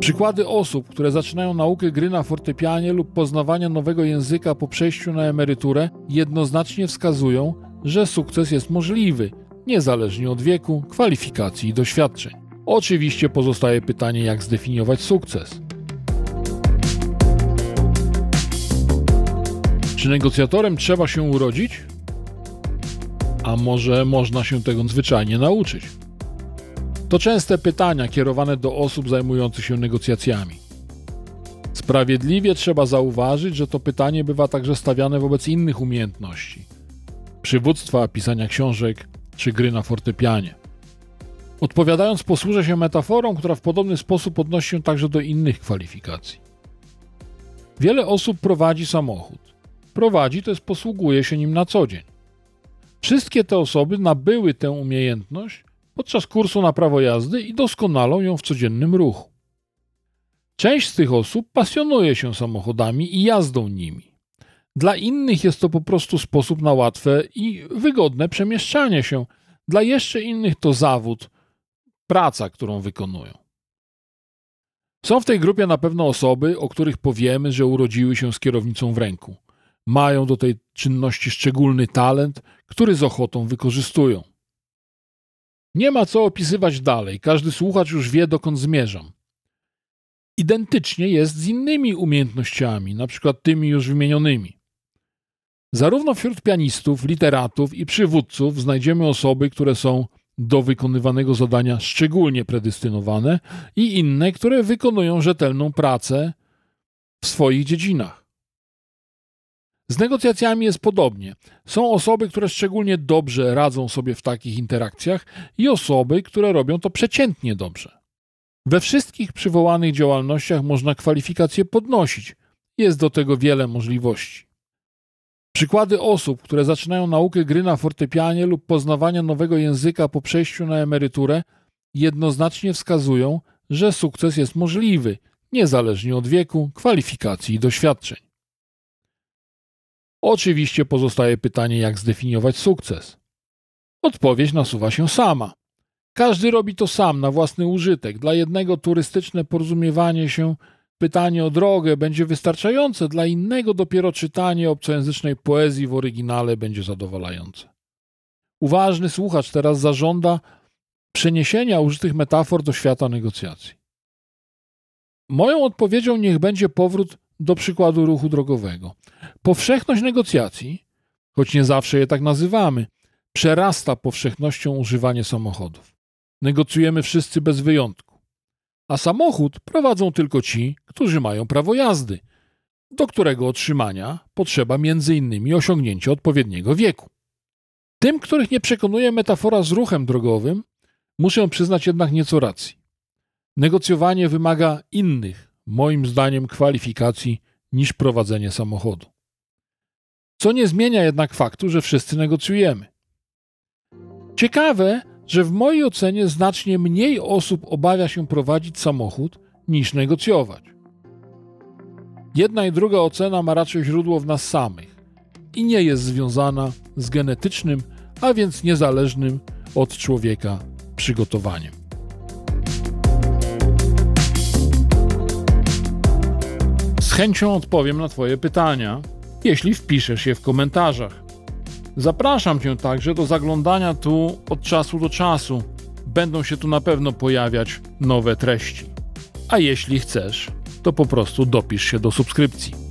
Przykłady osób, które zaczynają naukę gry na fortepianie lub poznawania nowego języka po przejściu na emeryturę, jednoznacznie wskazują, że sukces jest możliwy, niezależnie od wieku, kwalifikacji i doświadczeń. Oczywiście pozostaje pytanie, jak zdefiniować sukces. Czy negocjatorem trzeba się urodzić? A może można się tego zwyczajnie nauczyć? To częste pytania kierowane do osób zajmujących się negocjacjami. Sprawiedliwie trzeba zauważyć, że to pytanie bywa także stawiane wobec innych umiejętności przywództwa, pisania książek czy gry na fortepianie. Odpowiadając, posłużę się metaforą, która w podobny sposób odnosi się także do innych kwalifikacji. Wiele osób prowadzi samochód. Prowadzi, to jest posługuje się nim na co dzień. Wszystkie te osoby nabyły tę umiejętność podczas kursu na prawo jazdy i doskonalą ją w codziennym ruchu. Część z tych osób pasjonuje się samochodami i jazdą nimi. Dla innych jest to po prostu sposób na łatwe i wygodne przemieszczanie się. Dla jeszcze innych to zawód, praca, którą wykonują. Są w tej grupie na pewno osoby, o których powiemy, że urodziły się z kierownicą w ręku. Mają do tej czynności szczególny talent, który z ochotą wykorzystują. Nie ma co opisywać dalej, każdy słuchacz już wie, dokąd zmierzam. Identycznie jest z innymi umiejętnościami, na przykład tymi już wymienionymi. Zarówno wśród pianistów, literatów i przywódców znajdziemy osoby, które są do wykonywanego zadania szczególnie predestynowane i inne, które wykonują rzetelną pracę w swoich dziedzinach. Z negocjacjami jest podobnie. Są osoby, które szczególnie dobrze radzą sobie w takich interakcjach i osoby, które robią to przeciętnie dobrze. We wszystkich przywołanych działalnościach można kwalifikacje podnosić. Jest do tego wiele możliwości. Przykłady osób, które zaczynają naukę gry na fortepianie lub poznawania nowego języka po przejściu na emeryturę, jednoznacznie wskazują, że sukces jest możliwy, niezależnie od wieku, kwalifikacji i doświadczeń. Oczywiście pozostaje pytanie, jak zdefiniować sukces. Odpowiedź nasuwa się sama. Każdy robi to sam na własny użytek. Dla jednego turystyczne porozumiewanie się pytanie o drogę będzie wystarczające, dla innego dopiero czytanie obcojęzycznej poezji w oryginale będzie zadowalające. Uważny słuchacz teraz zażąda przeniesienia użytych metafor do świata negocjacji. Moją odpowiedzią niech będzie powrót do przykładu ruchu drogowego. Powszechność negocjacji, choć nie zawsze je tak nazywamy, przerasta powszechnością używanie samochodów. Negocjujemy wszyscy bez wyjątku a samochód prowadzą tylko ci, którzy mają prawo jazdy, do którego otrzymania potrzeba m.in. osiągnięcia odpowiedniego wieku. Tym, których nie przekonuje metafora z ruchem drogowym, muszę przyznać jednak nieco racji. Negocjowanie wymaga innych, moim zdaniem, kwalifikacji niż prowadzenie samochodu. Co nie zmienia jednak faktu, że wszyscy negocjujemy. Ciekawe, że w mojej ocenie znacznie mniej osób obawia się prowadzić samochód niż negocjować. Jedna i druga ocena ma raczej źródło w nas samych i nie jest związana z genetycznym, a więc niezależnym od człowieka przygotowaniem. Z chęcią odpowiem na Twoje pytania, jeśli wpiszesz je w komentarzach. Zapraszam Cię także do zaglądania tu od czasu do czasu. Będą się tu na pewno pojawiać nowe treści. A jeśli chcesz, to po prostu dopisz się do subskrypcji.